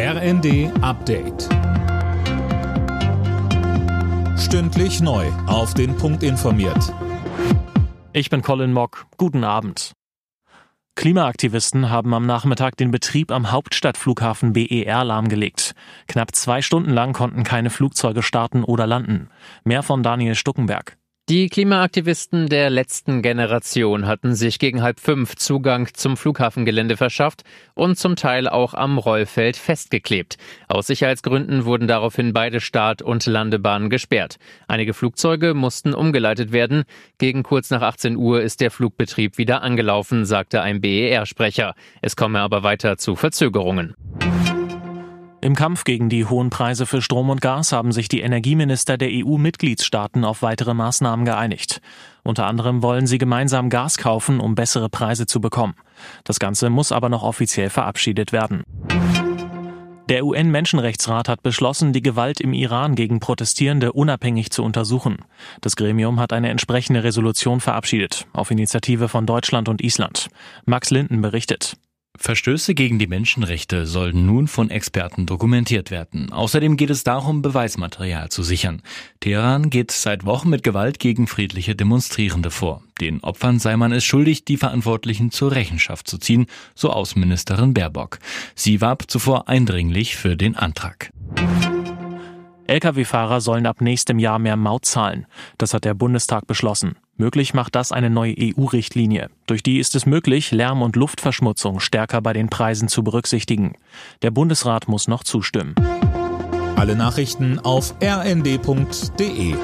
RND Update. Stündlich neu. Auf den Punkt informiert. Ich bin Colin Mock. Guten Abend. Klimaaktivisten haben am Nachmittag den Betrieb am Hauptstadtflughafen BER lahmgelegt. Knapp zwei Stunden lang konnten keine Flugzeuge starten oder landen. Mehr von Daniel Stuckenberg. Die Klimaaktivisten der letzten Generation hatten sich gegen halb fünf Zugang zum Flughafengelände verschafft und zum Teil auch am Rollfeld festgeklebt. Aus Sicherheitsgründen wurden daraufhin beide Start- und Landebahnen gesperrt. Einige Flugzeuge mussten umgeleitet werden. Gegen kurz nach 18 Uhr ist der Flugbetrieb wieder angelaufen, sagte ein BER-Sprecher. Es komme aber weiter zu Verzögerungen. Im Kampf gegen die hohen Preise für Strom und Gas haben sich die Energieminister der EU-Mitgliedstaaten auf weitere Maßnahmen geeinigt. Unter anderem wollen sie gemeinsam Gas kaufen, um bessere Preise zu bekommen. Das Ganze muss aber noch offiziell verabschiedet werden. Der UN-Menschenrechtsrat hat beschlossen, die Gewalt im Iran gegen Protestierende unabhängig zu untersuchen. Das Gremium hat eine entsprechende Resolution verabschiedet, auf Initiative von Deutschland und Island. Max Linden berichtet. Verstöße gegen die Menschenrechte sollen nun von Experten dokumentiert werden. Außerdem geht es darum, Beweismaterial zu sichern. Teheran geht seit Wochen mit Gewalt gegen friedliche Demonstrierende vor. Den Opfern sei man es schuldig, die Verantwortlichen zur Rechenschaft zu ziehen, so Außenministerin Baerbock. Sie warb zuvor eindringlich für den Antrag. Lkw-Fahrer sollen ab nächstem Jahr mehr Maut zahlen. Das hat der Bundestag beschlossen. Möglich macht das eine neue EU-Richtlinie. Durch die ist es möglich, Lärm- und Luftverschmutzung stärker bei den Preisen zu berücksichtigen. Der Bundesrat muss noch zustimmen. Alle Nachrichten auf rnd.de